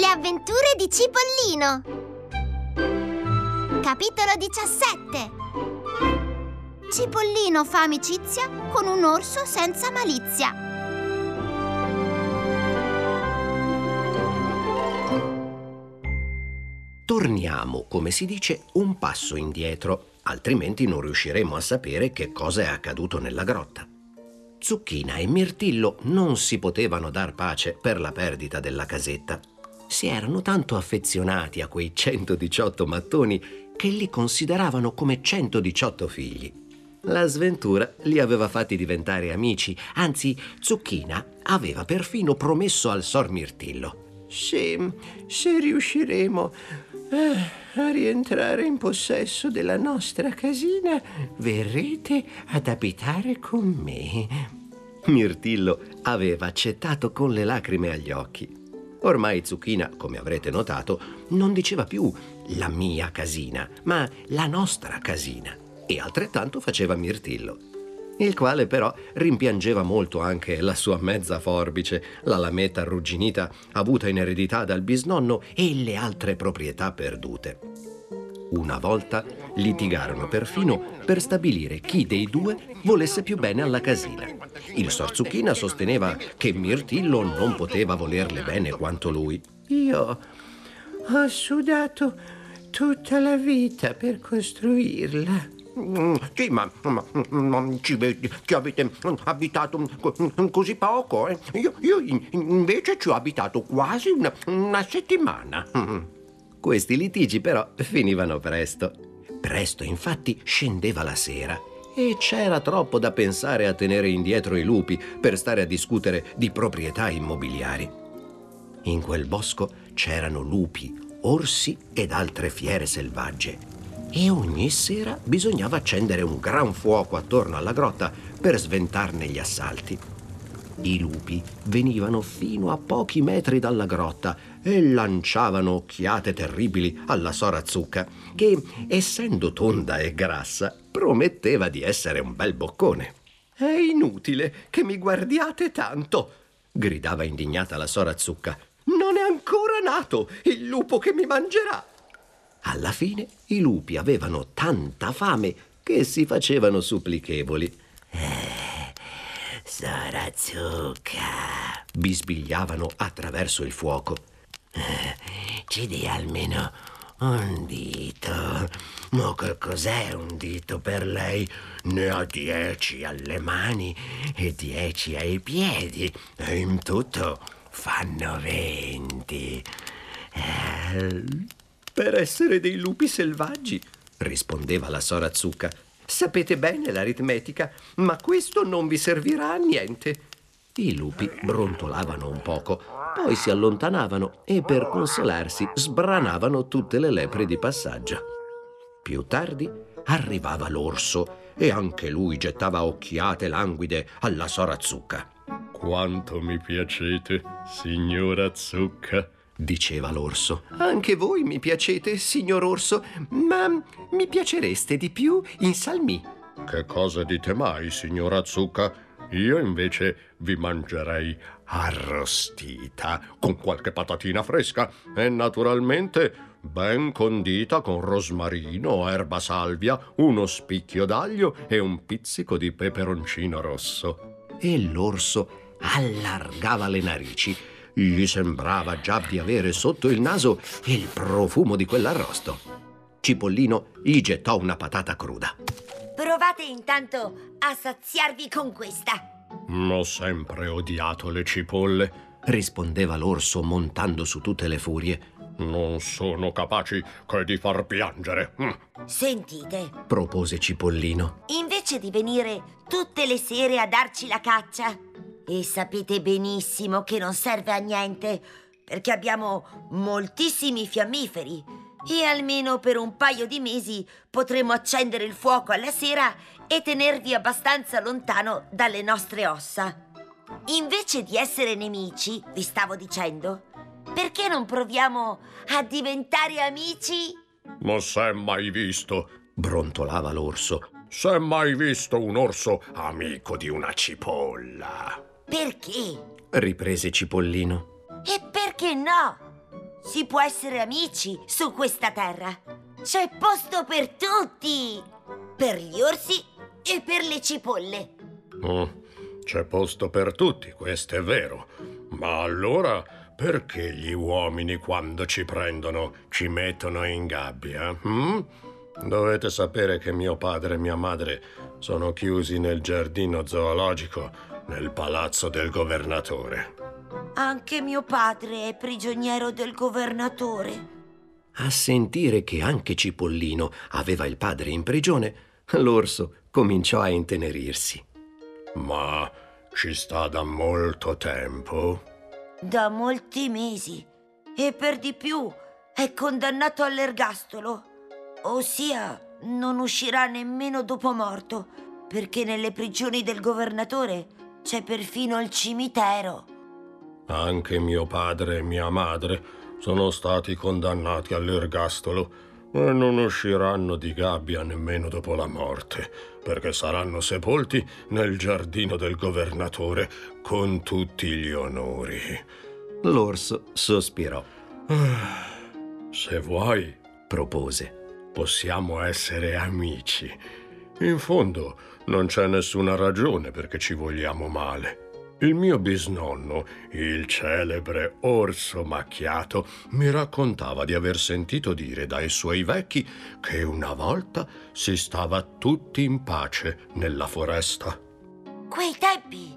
Le avventure di Cipollino Capitolo 17 Cipollino fa amicizia con un orso senza malizia Torniamo, come si dice, un passo indietro, altrimenti non riusciremo a sapere che cosa è accaduto nella grotta. Zucchina e Mirtillo non si potevano dar pace per la perdita della casetta. Si erano tanto affezionati a quei 118 mattoni che li consideravano come 118 figli. La sventura li aveva fatti diventare amici, anzi Zucchina aveva perfino promesso al Sor Mirtillo. Se, se riusciremo eh, a rientrare in possesso della nostra casina, verrete ad abitare con me. Mirtillo aveva accettato con le lacrime agli occhi. Ormai Zucchina, come avrete notato, non diceva più la mia casina, ma la nostra casina. E altrettanto faceva Mirtillo, il quale però rimpiangeva molto anche la sua mezza forbice, la lametta arrugginita avuta in eredità dal bisnonno e le altre proprietà perdute. Una volta litigarono perfino per stabilire chi dei due volesse più bene alla casina. Il Sorzucchina sosteneva che Mirtillo non poteva volerle bene quanto lui. Io ho sudato tutta la vita per costruirla. Mm, sì, ma, ma, ma ci che avete abitato così poco? Eh? Io, io, invece ci ho abitato quasi una, una settimana. Questi litigi però finivano presto. Presto, infatti, scendeva la sera e c'era troppo da pensare a tenere indietro i lupi per stare a discutere di proprietà immobiliari. In quel bosco c'erano lupi, orsi ed altre fiere selvagge e ogni sera bisognava accendere un gran fuoco attorno alla grotta per sventarne gli assalti. I lupi venivano fino a pochi metri dalla grotta e lanciavano occhiate terribili alla sora Zucca, che, essendo tonda e grassa, prometteva di essere un bel boccone. È inutile che mi guardiate tanto, gridava indignata la sora Zucca. Non è ancora nato il lupo che mi mangerà. Alla fine i lupi avevano tanta fame che si facevano supplichevoli. Eh, Sora Zucca, bisbigliavano attraverso il fuoco. Eh, ci dia almeno un dito. Ma che cos'è un dito per lei? Ne ha dieci alle mani e dieci ai piedi. E in tutto fanno venti. Eh, per essere dei lupi selvaggi, rispondeva la sora Zucca. Sapete bene l'aritmetica, ma questo non vi servirà a niente. I lupi brontolavano un poco, poi si allontanavano e per consolarsi sbranavano tutte le lepri di passaggio. Più tardi arrivava l'orso e anche lui gettava occhiate languide alla sora Zucca. Quanto mi piacete, signora Zucca, diceva l'orso. Anche voi mi piacete, signor orso, ma mi piacereste di più in salmì. Che cosa dite mai, signora Zucca? Io invece vi mangerei arrostita, con qualche patatina fresca e naturalmente ben condita con rosmarino, erba salvia, uno spicchio d'aglio e un pizzico di peperoncino rosso. E l'orso allargava le narici. Gli sembrava già di avere sotto il naso il profumo di quell'arrosto. Cipollino gli gettò una patata cruda. Provate intanto a saziarvi con questa. Ho sempre odiato le cipolle, rispondeva l'orso montando su tutte le furie. Non sono capaci che di far piangere. Mm. Sentite, propose Cipollino. Invece di venire tutte le sere a darci la caccia, e sapete benissimo che non serve a niente, perché abbiamo moltissimi fiammiferi e almeno per un paio di mesi potremo accendere il fuoco alla sera e tenervi abbastanza lontano dalle nostre ossa. Invece di essere nemici, vi stavo dicendo, perché non proviamo a diventare amici? Ma s'è mai visto? brontolava l'orso. S'è mai visto un orso amico di una cipolla? Perché? riprese Cipollino. E perché no? Si può essere amici su questa terra. C'è posto per tutti. Per gli orsi e per le cipolle. Oh, c'è posto per tutti, questo è vero. Ma allora perché gli uomini quando ci prendono ci mettono in gabbia? hm? Dovete sapere che mio padre e mia madre sono chiusi nel giardino zoologico nel palazzo del governatore. Anche mio padre è prigioniero del governatore. A sentire che anche Cipollino aveva il padre in prigione, l'orso cominciò a intenerirsi. Ma ci sta da molto tempo? Da molti mesi. E per di più è condannato all'ergastolo. Ossia, non uscirà nemmeno dopo morto, perché nelle prigioni del governatore c'è perfino il cimitero. Anche mio padre e mia madre sono stati condannati all'ergastolo e non usciranno di gabbia nemmeno dopo la morte, perché saranno sepolti nel giardino del governatore con tutti gli onori. L'orso sospirò. Se vuoi, Propose. possiamo essere amici. In fondo, non c'è nessuna ragione perché ci vogliamo male. Il mio bisnonno, il celebre orso macchiato, mi raccontava di aver sentito dire dai suoi vecchi che una volta si stava tutti in pace nella foresta. Quei tempi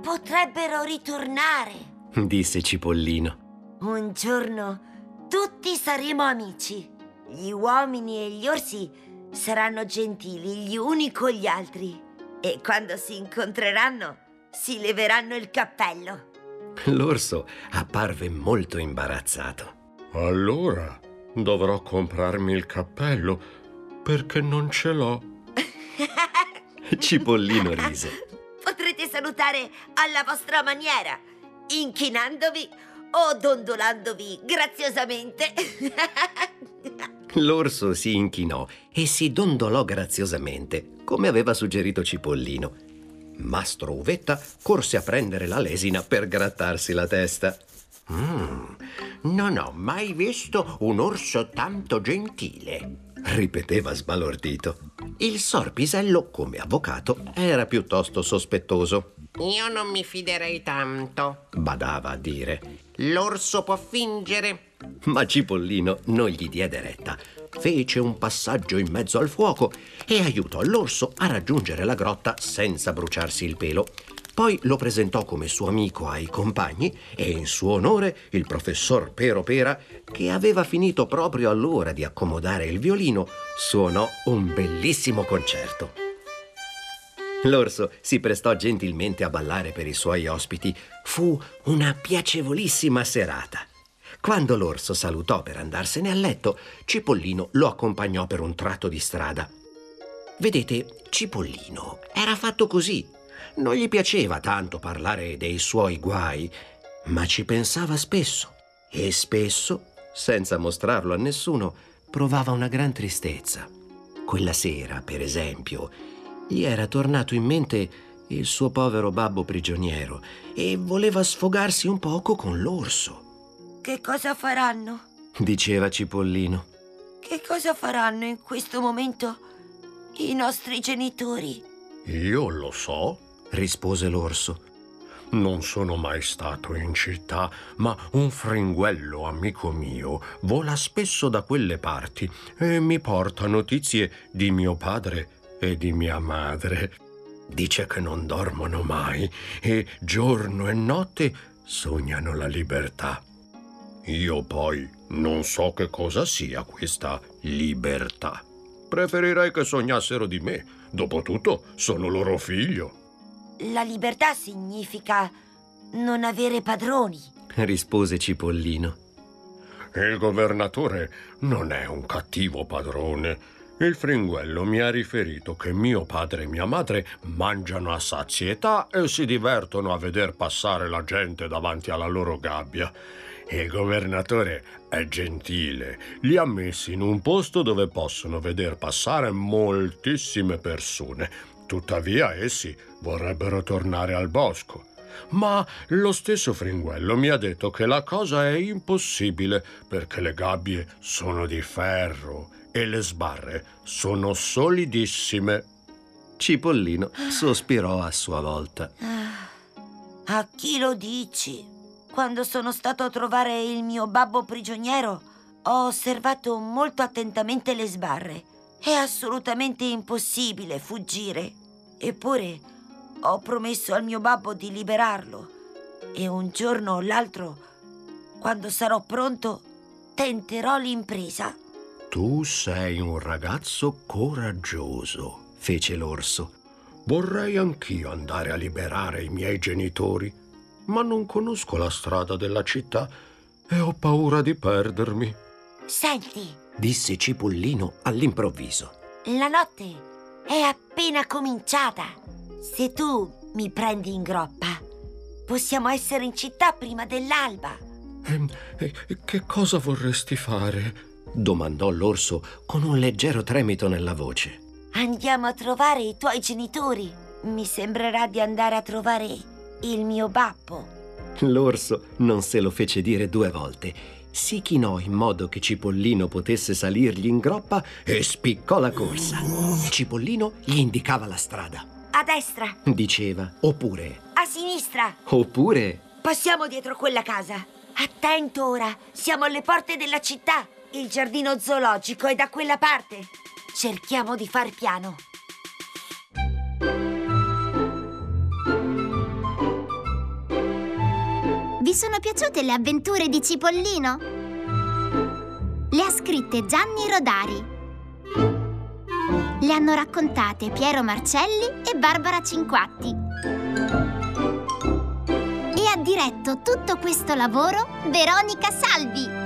potrebbero ritornare. Disse Cipollino. Un giorno tutti saremo amici. Gli uomini e gli orsi saranno gentili gli uni con gli altri. E quando si incontreranno si leveranno il cappello. L'orso apparve molto imbarazzato. Allora dovrò comprarmi il cappello perché non ce l'ho. Cipollino rise. Potrete salutare alla vostra maniera, inchinandovi o dondolandovi graziosamente. L'orso si inchinò e si dondolò graziosamente, come aveva suggerito Cipollino. Mastro Uvetta corse a prendere la lesina per grattarsi la testa. Non ho mai visto un orso tanto gentile. Ripeteva sbalordito. Il sorpisello, come avvocato, era piuttosto sospettoso. Io non mi fiderei tanto. Badava a dire. L'orso può fingere. Ma Cipollino non gli diede retta. Fece un passaggio in mezzo al fuoco e aiutò l'orso a raggiungere la grotta senza bruciarsi il pelo. Poi lo presentò come suo amico ai compagni e in suo onore il professor Pero Pera, che aveva finito proprio all'ora di accomodare il violino, suonò un bellissimo concerto. L'orso si prestò gentilmente a ballare per i suoi ospiti. Fu una piacevolissima serata. Quando l'orso salutò per andarsene a letto, Cipollino lo accompagnò per un tratto di strada. Vedete, Cipollino era fatto così. Non gli piaceva tanto parlare dei suoi guai, ma ci pensava spesso. E spesso, senza mostrarlo a nessuno, provava una gran tristezza. Quella sera, per esempio, gli era tornato in mente il suo povero babbo prigioniero e voleva sfogarsi un poco con l'orso. Che cosa faranno? Diceva Cipollino. Che cosa faranno in questo momento i nostri genitori? Io lo so, rispose l'orso. Non sono mai stato in città, ma un fringuello amico mio vola spesso da quelle parti e mi porta notizie di mio padre e di mia madre. Dice che non dormono mai e giorno e notte sognano la libertà. Io poi non so che cosa sia questa libertà. Preferirei che sognassero di me. Dopotutto sono loro figlio. La libertà significa non avere padroni. rispose Cipollino. Il governatore non è un cattivo padrone. Il fringuello mi ha riferito che mio padre e mia madre mangiano a sazietà e si divertono a veder passare la gente davanti alla loro gabbia. Il governatore è gentile, li ha messi in un posto dove possono veder passare moltissime persone. Tuttavia essi vorrebbero tornare al bosco. Ma lo stesso Fringuello mi ha detto che la cosa è impossibile perché le gabbie sono di ferro e le sbarre sono solidissime. Cipollino sospirò a sua volta. A chi lo dici? Quando sono stato a trovare il mio babbo prigioniero, ho osservato molto attentamente le sbarre. È assolutamente impossibile fuggire. Eppure ho promesso al mio babbo di liberarlo. E un giorno o l'altro, quando sarò pronto, tenterò l'impresa. Tu sei un ragazzo coraggioso, fece l'orso. Vorrei anch'io andare a liberare i miei genitori, ma non conosco la strada della città e ho paura di perdermi. Senti, disse Cipollino all'improvviso. La notte è appena cominciata. Se tu mi prendi in groppa, possiamo essere in città prima dell'alba. E, e che cosa vorresti fare? Domandò l'orso con un leggero tremito nella voce. Andiamo a trovare i tuoi genitori. Mi sembrerà di andare a trovare il mio babbo. L'orso non se lo fece dire due volte. Si chinò in modo che Cipollino potesse salirgli in groppa e spiccò la corsa. Cipollino gli indicava la strada. A destra, diceva, oppure a sinistra, oppure passiamo dietro quella casa. Attento ora, siamo alle porte della città. Il giardino zoologico è da quella parte. Cerchiamo di far piano. Vi sono piaciute le avventure di Cipollino? Le ha scritte Gianni Rodari. Le hanno raccontate Piero Marcelli e Barbara Cinquatti. E ha diretto tutto questo lavoro Veronica Salvi.